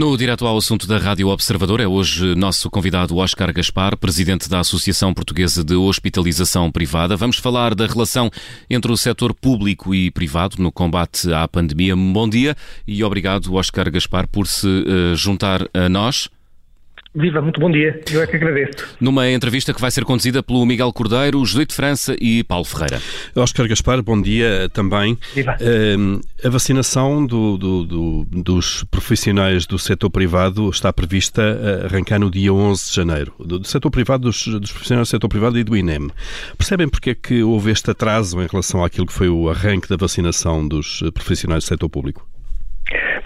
No direto ao assunto da Rádio Observador é hoje nosso convidado Oscar Gaspar, presidente da Associação Portuguesa de Hospitalização Privada. Vamos falar da relação entre o setor público e privado no combate à pandemia. Bom dia e obrigado, Oscar Gaspar, por se uh, juntar a nós. Viva, muito bom dia. Eu é que agradeço. Numa entrevista que vai ser conduzida pelo Miguel Cordeiro, José de França e Paulo Ferreira. Oscar Gaspar, bom dia também. Viva. Uh, a vacinação do, do, do, dos profissionais do setor privado está prevista a arrancar no dia 11 de janeiro. Do setor privado, dos, dos profissionais do setor privado e do INEM. Percebem porque é que houve este atraso em relação àquilo que foi o arranque da vacinação dos profissionais do setor público?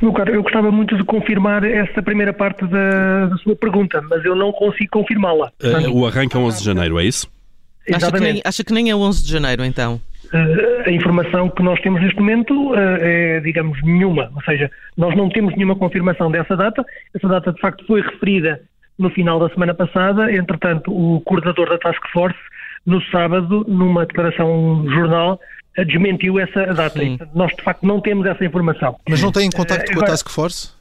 Meu caro, eu gostava muito de confirmar essa primeira parte da, da sua pergunta, mas eu não consigo confirmá-la. Uh, o arranque é 11 de janeiro, é isso? Acha que, nem, acha que nem é 11 de janeiro, então? Uh, a informação que nós temos neste momento uh, é, digamos, nenhuma. Ou seja, nós não temos nenhuma confirmação dessa data. Essa data, de facto, foi referida no final da semana passada. Entretanto, o coordenador da Task Force, no sábado, numa declaração jornal, desmentiu essa data. Nós, de facto, não temos essa informação. Mas não têm contacto uh, com a Task Force?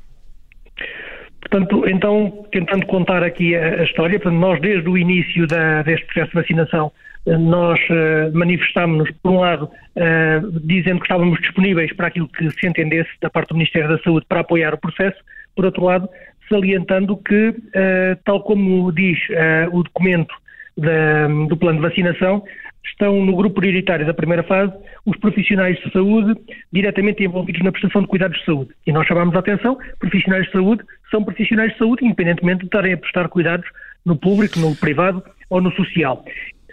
Portanto, então, tentando contar aqui a, a história, portanto, nós desde o início da, deste processo de vacinação, eh, nós uh, manifestámos-nos, por um lado, uh, dizendo que estávamos disponíveis para aquilo que se entendesse da parte do Ministério da Saúde para apoiar o processo, por outro lado, salientando que, uh, tal como diz o documento da, do plano de vacinação, estão no grupo prioritário da primeira fase os profissionais de saúde diretamente envolvidos na prestação de cuidados de saúde. E nós chamamos a atenção, profissionais de saúde são profissionais de saúde, independentemente de estarem a prestar cuidados no público, no privado ou no social.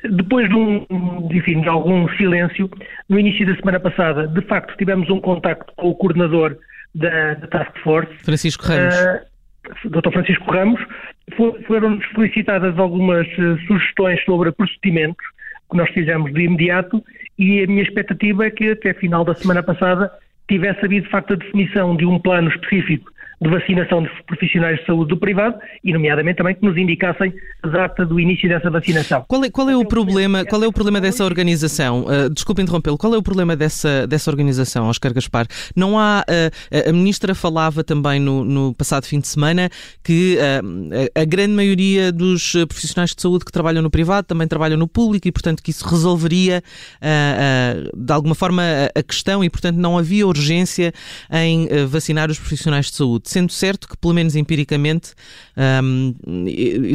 Depois de um, enfim, de algum silêncio, no início da semana passada, de facto, tivemos um contacto com o coordenador da, da Task Force. Francisco Ramos. Uh, Dr. Francisco Ramos, foram solicitadas algumas uh, sugestões sobre procedimentos que nós fizemos de imediato e a minha expectativa é que até final da semana passada tivesse havido de facto a definição de um plano específico de vacinação dos profissionais de saúde do privado e, nomeadamente, também que nos indicassem a data do início dessa vacinação. Qual é, qual é o problema? Qual é o problema dessa organização? Uh, desculpe interrompê-lo. Qual é o problema dessa dessa organização, Oscar Gaspar? Não há uh, a ministra falava também no, no, passado fim de semana que uh, a grande maioria dos profissionais de saúde que trabalham no privado também trabalham no público e, portanto, que isso resolveria de alguma forma a questão e, portanto, não havia urgência em vacinar os profissionais de saúde sendo certo que, pelo menos empiricamente, um,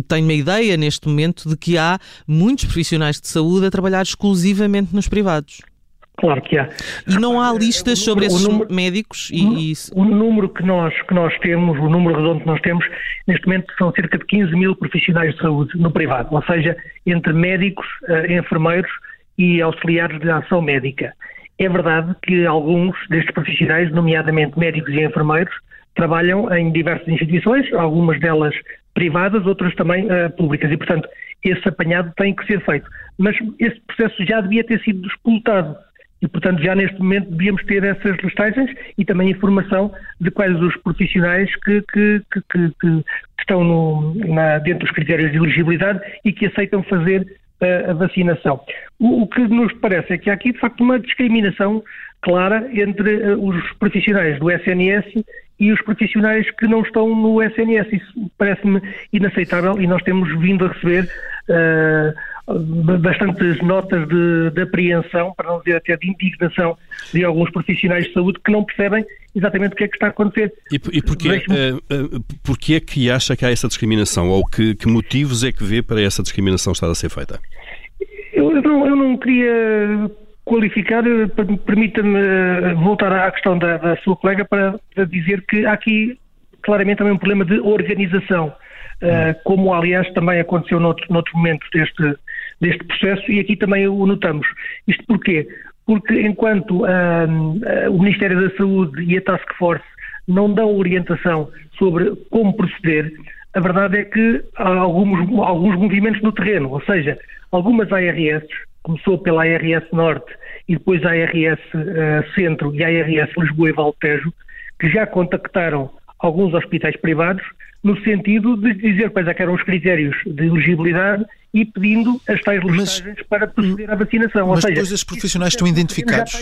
tenho uma ideia neste momento de que há muitos profissionais de saúde a trabalhar exclusivamente nos privados. Claro que há. E não há listas sobre esses número, médicos e, O número que nós, que nós temos, o número redondo que nós temos, neste momento são cerca de 15 mil profissionais de saúde no privado, ou seja, entre médicos, uh, enfermeiros e auxiliares de ação médica. É verdade que alguns destes profissionais, nomeadamente médicos e enfermeiros, trabalham em diversas instituições, algumas delas privadas, outras também uh, públicas, e portanto esse apanhado tem que ser feito. Mas esse processo já devia ter sido disputado e portanto já neste momento devíamos ter essas listagens e também informação de quais os profissionais que, que, que, que estão no, na, dentro dos critérios de elegibilidade e que aceitam fazer uh, a vacinação. O, o, que nos parece é que há aqui de facto uma discriminação clara entre uh, os profissionais do SNS e os profissionais que não estão no SNS. Isso parece-me inaceitável e nós temos vindo a receber uh, bastantes notas de, de, apreensão, para não dizer até de indignação, de alguns profissionais de saúde que não percebem exatamente o que é que está a acontecer. E, e porquê, uh, uh, porquê é que acha que há essa discriminação? Ou que, que motivos é que vê para essa discriminação estar a ser feita? Eu, eu, não, eu não queria qualificar, eh, permita-me eh, voltar à questão da, da sua colega para, para, dizer que há aqui claramente também um problema de organização, uh, como aliás também aconteceu noutro, noutro momento deste, deste processo e aqui também o notamos. Isto porquê? Porque enquanto o Ministério da Saúde e a Task Force não dão orientação sobre como proceder, a verdade é que há alguns, alguns movimentos no terreno, ou seja, algumas ARS começou pela ARS Norte e depois a ARS uh, eh, Centro e a ARS Lisboa e Valtejo, que já contactaram alguns hospitais privados no sentido de dizer quais é eram os critérios de elegibilidade e pedindo as tais listagens para proceder à vacinação. Mas Ou seja, depois esses profissionais estão identificados.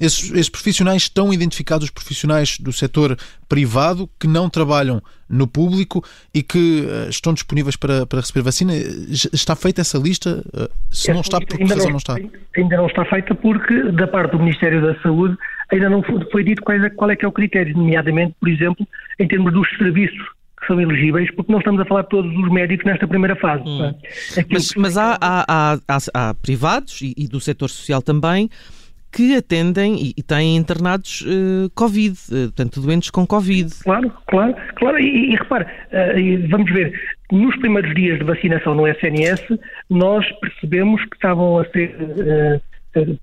Esses, esses, profissionais estão identificados, os profissionais do setor privado que não trabalham no público e que uh, estão disponíveis para, para receber vacina. Está feita essa lista? Uh, se essa não está, por que razão não, não está? Ainda não está feita porque, da parte do Ministério da Saúde, ainda não foi, foi dito qual é, qual é que é o critério, nomeadamente, por exemplo, em termos dos serviços que são elegíveis, porque não estamos a falar de todos os médicos nesta primeira fase. Hum. Mas, mas há, há, há, há, privados e, e do setor social também que atendem e, têm internados uh, Covid, uh, portanto, doentes com Covid. Claro, claro, claro. E, e repare, uh, vamos ver, nos primeiros dias de vacinação no SNS, nós percebemos que estavam a ser.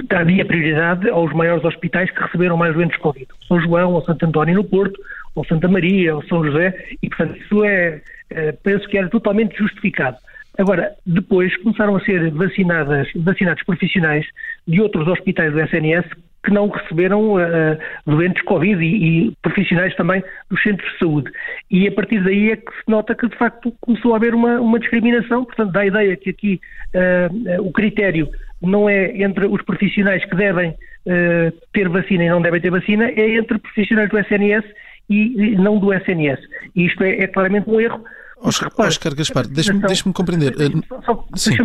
havia prioridade aos maiores hospitais que receberam mais doentes Covid. São João, ou Santo António no Porto, ou Santa Maria, ou São José, e portanto isso é, é, penso que era totalmente justificado. Agora, depois começaram a ser vacinadas, vacinados profissionais de outros hospitais do SNS que não receberam uh, doentes Covid e, e, profissionais também dos centros de saúde. E a partir daí é que se nota que, de facto, começou a haver uma, uma discriminação, portanto, dá a ideia que aqui uh, o critério não é entre os profissionais que devem uh, ter vacina e não devem ter vacina, é entre profissionais do SNS e não do SNS. E isto é, é claramente um erro. Oscar, repare, Oscar Gaspar, deixe-me deixe compreender. Deixa-me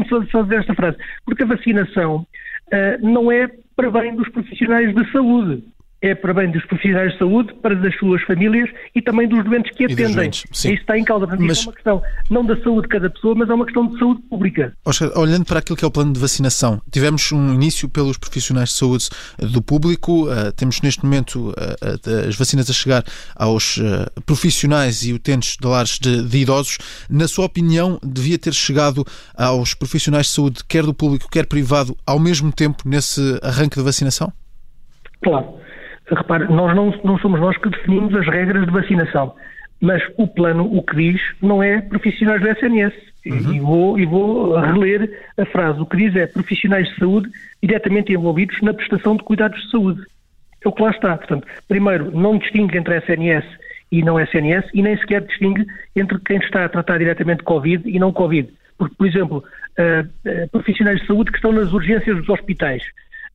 só, só, dizer esta frase. Porque a vacinação uh, não é para bem dos profissionais de saúde é para bem dos profissionais de saúde, para das suas famílias e também dos doentes que atendem. Doentes, Isso está em causa. Portanto, mas... é uma questão não da saúde de cada pessoa, mas é uma questão de saúde pública. Oscar, olhando para aquilo que é o plano de vacinação, tivemos um início pelos profissionais de saúde eh, do público, uh, temos neste momento uh, as vacinas a chegar aos uh, profissionais e utentes de lares de, de idosos. Na sua opinião, devia ter chegado aos profissionais de saúde, quer do público, quer privado, ao mesmo tempo nesse arranque de vacinação? Claro. Repare, nós não, não somos nós que definimos as regras de vacinação, mas o plano o que diz não é profissionais do SNS. Uhum. E, vou, e vou reler a frase. O que diz é profissionais de saúde diretamente envolvidos na prestação de cuidados de saúde. É o que lá está. Portanto, primeiro, não distingue entre SNS e não SNS e nem sequer distingue entre quem está a tratar diretamente Covid e não Covid. Porque, por exemplo, uh, uh, profissionais de saúde que estão nas urgências dos hospitais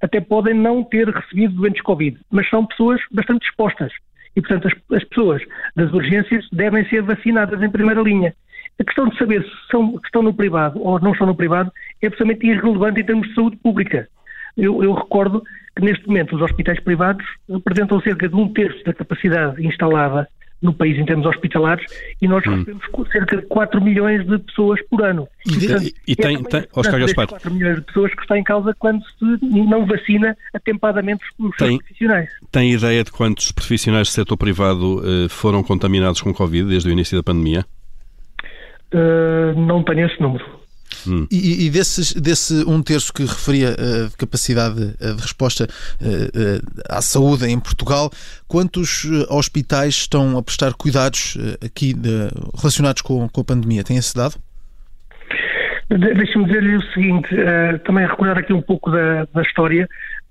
até podem não ter recebido doentes Covid, mas são pessoas bastante expostas. E, portanto, as, as pessoas das urgências devem ser vacinadas em primeira linha. A questão de saber se são, estão no privado ou não estão no privado é absolutamente irrelevante em termos de saúde pública. Eu, eu, recordo que neste momento os hospitais privados representam cerca de um terço da capacidade instalada no país em termos hospitalares e nós hum. recebemos cerca de 4 milhões de pessoas por ano. E, Portanto, e, e tem, tem Oscar Gaspar. 4 milhões de pessoas que está em causa quando se não vacina atempadamente os tem, profissionais. Tem ideia de quantos profissionais do setor privado uh, foram contaminados com Covid desde o início da pandemia? Uh, não tenho esse número. Hum. E, e desses, desse um terço que referia uh, de capacidade uh, de resposta uh, à saúde em Portugal, quantos hospitais estão a prestar cuidados aqui de, relacionados com, com a pandemia? Tem esse dado? Deixa-me dizer-lhe o seguinte, também recordar aqui um pouco da, da história.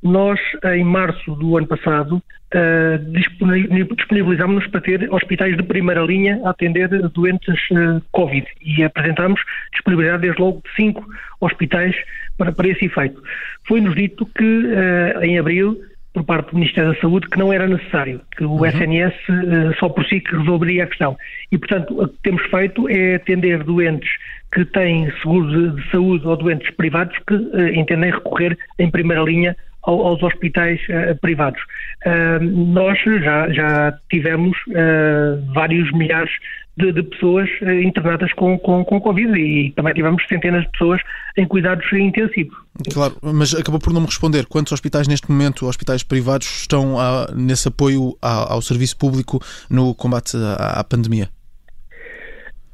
Nós, em março do ano passado, uh, disponibilizámos-nos para ter hospitais de primeira linha a atender doentes uh, Covid e apresentámos disponibilidade desde logo de cinco hospitais para, para esse efeito. Foi-nos dito que uh, em abril por parte do Ministério da Saúde que não era necessário, que o uhum. SNS uh, só por si que resolveria a questão. E, portanto, o que temos feito é atender doentes que têm seguro de, de saúde ou doentes privados que uh, entendem recorrer em primeira linha aos hospitais uh, privados. Uh, nós já, já tivemos uh, vários milhares de, de pessoas internadas com, com, com Covid e também tivemos centenas de pessoas em cuidados intensivos. Claro, mas acabou por não me responder. Quantos hospitais neste momento, hospitais privados, estão a, nesse apoio ao, ao serviço público no combate à, à pandemia?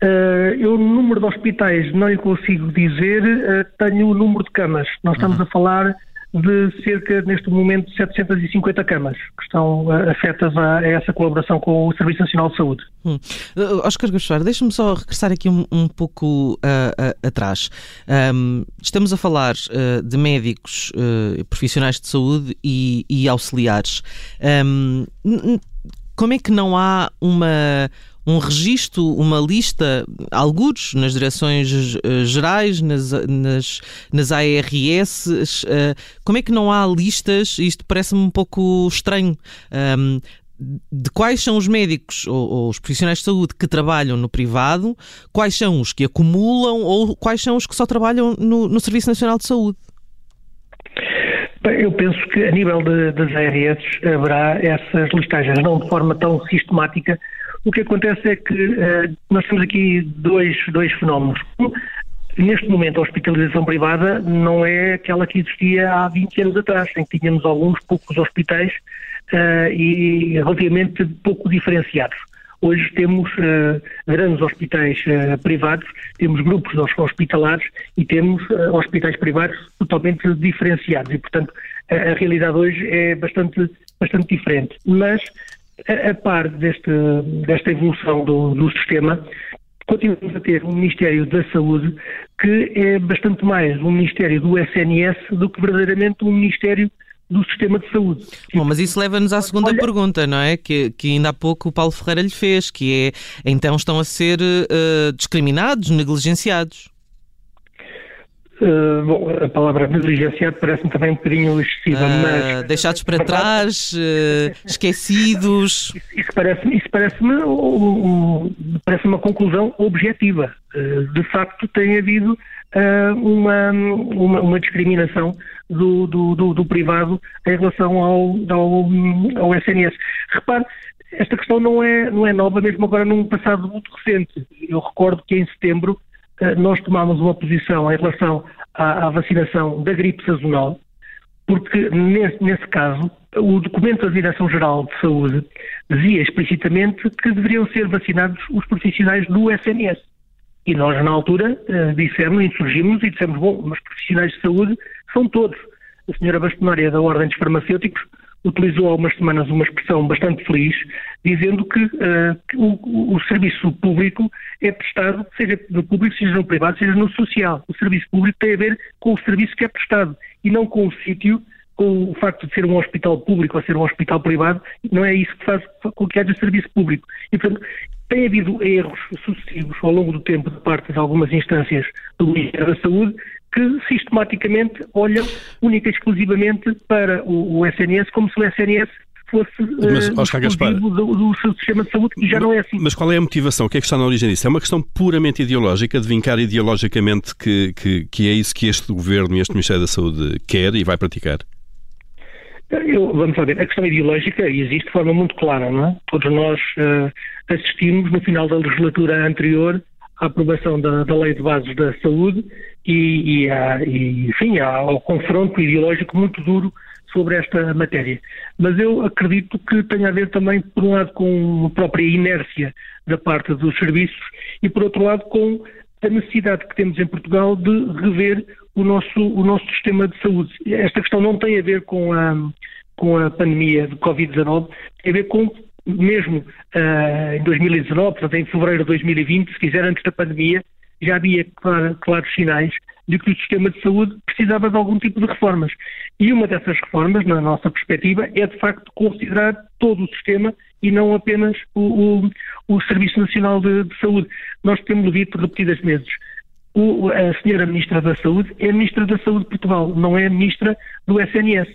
Uh, eu, o número de hospitais não lhe consigo dizer, uh, tenho o número de camas. Nós estamos uhum. a falar de cerca, neste momento, de 750 camas que estão uh, afetas a, a, essa colaboração com o Serviço Nacional de Saúde. Hum. Uh, Oscar Gaspar, deixa-me só regressar aqui um, um pouco uh, atrás. Um, estamos a falar uh, de médicos profissionais de saúde e, e auxiliares. Um, como é que não há uma um registro, uma lista, alguns nas direções uh, gerais, nas, nas, nas ARS, uh, como é que não há listas? Isto parece-me um pouco estranho. Um, de quais são os médicos ou, ou, os profissionais de saúde que trabalham no privado, quais são os que acumulam ou quais são os que só trabalham no, no Serviço Nacional de Saúde? Bem, eu penso que a nível de, das ARS haverá essas listagens, não de forma tão sistemática. O que acontece é que uh, nós temos aqui dois, dois fenómenos. Neste momento, a hospitalização privada não é aquela que existia há 20 anos atrás, em que tínhamos alguns poucos hospitais uh, e relativamente pouco diferenciados. Hoje temos uh, grandes hospitais uh, privados, temos grupos hospitalares e temos uh, hospitais privados totalmente diferenciados e, portanto, a, a, realidade hoje é bastante, bastante diferente. Mas, a, a par deste, desta evolução do, do sistema, continuamos a ter um Ministério da Saúde que é bastante mais um Ministério do SNS do que verdadeiramente um Ministério do sistema de saúde. Bom, mas isso leva-nos à segunda Olha... pergunta, não é? Que, que ainda há pouco o Paulo Ferreira lhe fez, que é então estão a ser uh, discriminados, negligenciados. Uh, bom, a palavra negligenciado parece-me também um bocadinho excessiva, uh, mas... Deixados para trás, uh, esquecidos... Isso, isso parece-me parece parece uma conclusão objetiva. de facto, tem havido uma, uma, uma discriminação do, do, do, do privado em relação ao, ao, ao SNS. Repare, esta questão não é, não é nova, mesmo agora num passado muito recente. Eu recordo que em setembro eh, nós tomámos uma posição em relação à, à vacinação da gripe sazonal, porque nesse, nesse, caso o documento da Direção-Geral de Saúde dizia explicitamente que deveriam ser vacinados os profissionais do SNS. E nós, na altura, uh, dissemos, insurgimos e dissemos, bom, mas profissionais de saúde são todos. A senhora bastonária da Ordem dos Farmacêuticos utilizou há umas semanas uma expressão bastante feliz, dizendo que, uh, que o, o, serviço público é prestado, seja no público, seja no privado, seja no social. O serviço público tem a ver com o serviço que é prestado e não com o sítio com o facto de ser um hospital público ou ser um hospital privado, não é isso que faz com que haja serviço público. E, portanto, tem havido erros sucessivos ao longo do tempo de parte de algumas instâncias do Ministério da Saúde que sistematicamente olham única e exclusivamente para o, o SNS como se o SNS fosse mas, uh, Oscar Gaspar, do, do, seu sistema de saúde e já não é assim. Mas qual é a motivação? O que é que está na origem disso? É uma questão puramente ideológica, de vincar ideologicamente que, que, que é isso que este governo e este Ministério da Saúde quer e vai praticar? Eu, vamos lá ver, a questão ideológica existe de forma muito clara, não é? Todos nós uh, assistimos no final da legislatura anterior à aprovação da, da Lei de Bases da Saúde e, e, e enfim, ao confronto ideológico muito duro sobre esta matéria. Mas eu acredito que tem a ver também, por um lado, com a própria inércia da parte dos serviços e, por outro lado, com a necessidade que temos em Portugal de rever o nosso, o nosso sistema de saúde. Esta questão não tem a ver com a, com a pandemia de Covid-19, tem a ver com, mesmo uh, em 2019, portanto em fevereiro de 2020, se quiser, antes da pandemia, já havia claro, claros sinais de que o sistema de saúde precisava de algum tipo de reformas. E uma dessas reformas, na nossa perspectiva, é de facto considerar todo o sistema e não apenas o, o, o Serviço Nacional de, de, Saúde. Nós temos dito repetidas vezes, o, a senhora Ministra da Saúde é a Ministra da Saúde de Portugal, não é a Ministra do SNS.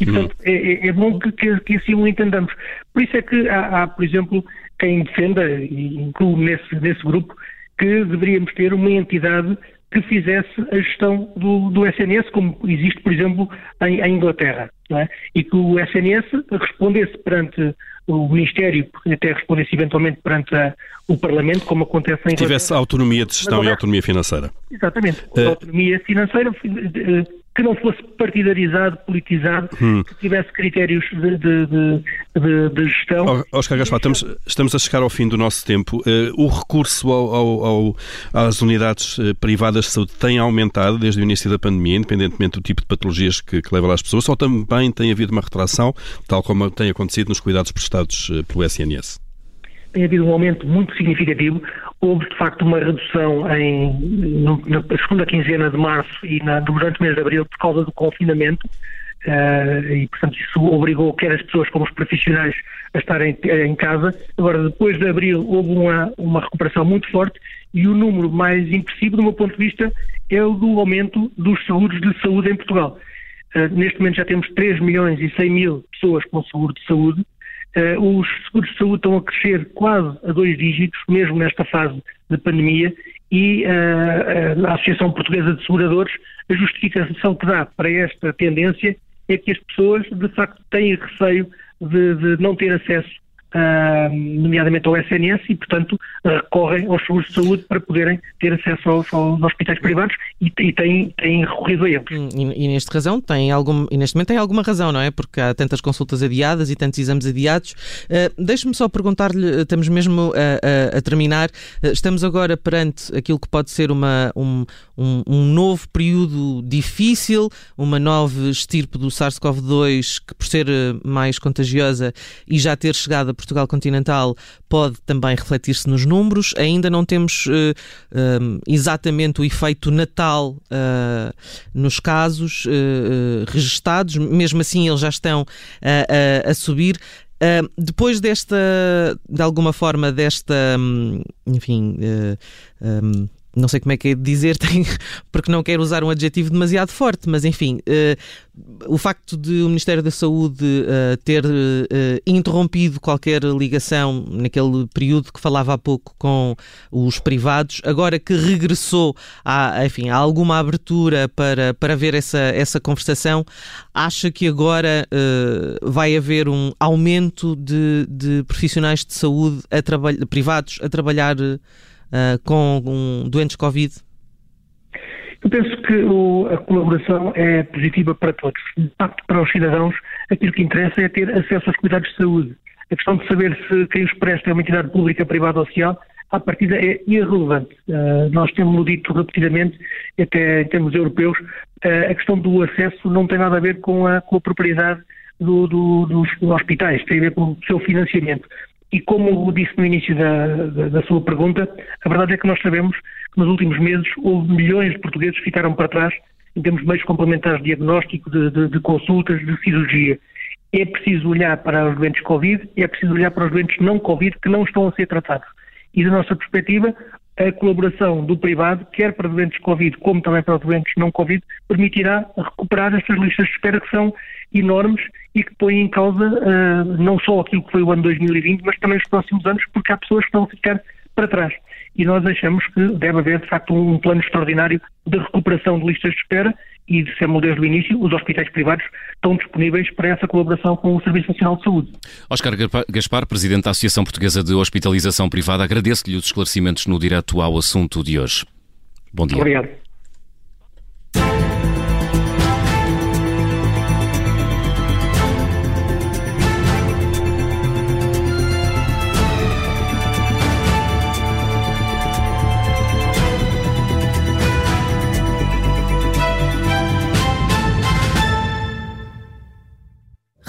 E, portanto, é, é, é, bom que, que, que, assim o entendamos. Por isso é que há, há por exemplo, quem defenda, e incluo nesse, nesse grupo, que deveríamos ter uma entidade que fizesse a gestão do, do SNS, como existe, por exemplo, em, em Inglaterra. É? E que o SNS respondesse perante o Ministério até respondesse eventualmente perante a, o Parlamento, como acontece em Tivesse autonomia de gestão e autonomia financeira. Exatamente. Uh... Autonomia financeira eh, que não fosse partidarizado, politizado, hum. que tivesse critérios de, de, de, de gestão. Oscar Gaspar, estamos, estamos, a chegar ao fim do nosso tempo. Uh, o recurso ao, ao, ao, às unidades uh, privadas de saúde tem aumentado desde o início da pandemia, independentemente do tipo de patologias que, que leva as pessoas, ou também tem havido uma retração, tal como tem acontecido nos cuidados prestados uh, pelo SNS? Tem havido um aumento muito significativo. Houve, de facto, uma redução em, na segunda quinzena de março e na, durante o mês de abril por causa do confinamento. e, portanto, isso obrigou quer as pessoas como os profissionais a estarem em casa. Agora, depois de abril, houve uma, uma recuperação muito forte e o número mais impressivo, do meu ponto de vista, é o do aumento dos seguros de saúde em Portugal. Uh, neste momento já temos 3 milhões e 100 mil pessoas com seguro de saúde. Uh, os seguros de saúde estão a crescer quase a dois dígitos, mesmo nesta fase de pandemia, e uh, a Associação Portuguesa de Seguradores, a justificação que dá para esta tendência é que as pessoas, de facto, têm receio de, de não ter acesso nomeadamente ao SNS, e, portanto, recorrem aos seguros de saúde para poderem ter acesso aos, aos hospitais privados e, e têm, têm recorrido a eles. Hum, e, e, neste razão tem algum, e neste momento tem alguma razão, não é? Porque há tantas consultas adiadas e tantos exames adiados. Uh, Deixe-me só perguntar-lhe, estamos mesmo a, a, a terminar, uh, estamos agora perante aquilo que pode ser uma, um, um, um novo período difícil, uma nova estirpe do SARS-CoV-2 que, por ser mais contagiosa e já ter chegado a Portugal continental pode também refletir-se nos números. Ainda não temos uh, uh, exatamente o efeito natal uh, nos casos registados, mesmo assim eles já estão a subir. Uh, depois desta, de alguma forma, desta, um, enfim, uh, um, não sei como é que é de dizer, tem, porque não quero usar um adjetivo demasiado forte, mas enfim, uh, o facto de o Ministério da Saúde uh, ter uh, interrompido qualquer ligação naquele período que falava há pouco com os privados, agora que regressou a, enfim, a alguma abertura para, para ver essa, essa conversação, acha que agora vai haver um aumento de, de profissionais de saúde a privados a trabalhar uh, com um, doentes Covid? Eu penso que o, a colaboração é positiva para todos. De facto, para os cidadãos, aquilo que interessa é ter acesso aos cuidados de saúde. A questão de saber se quem os presta é uma entidade pública, privada ou social, à partida é irrelevante. Uh, nós temos dito repetidamente, até em termos europeus, uh, a questão do acesso não tem nada a ver com a, com a propriedade do, do, dos hospitais, tem a ver com o seu financiamento. E como disse no início da, da, da, sua pergunta, a verdade é que nós sabemos que nos últimos meses houve milhões de portugueses que ficaram para trás em termos de meios complementares de diagnóstico, de, de, de consultas, de cirurgia. É preciso olhar para os doentes Covid e é preciso olhar para os doentes não Covid que não estão a ser tratados. E da nossa perspectiva, a colaboração do privado, quer para doentes Covid como também para doentes não Covid, permitirá recuperar estas listas de espera que são enormes e que põem em causa uh, não só aquilo que foi o ano 2020, mas também os próximos anos, porque há pessoas que a ficar para trás. E nós achamos que deve haver, de facto, um plano extraordinário de recuperação de listas de espera e, dissemos desde o início, os hospitais privados estão disponíveis para essa colaboração com o Serviço Nacional de Saúde. Oscar Gaspar, Presidente da Associação Portuguesa de Hospitalização Privada, agradeço-lhe os esclarecimentos no direto ao assunto de hoje. Bom dia. Obrigado.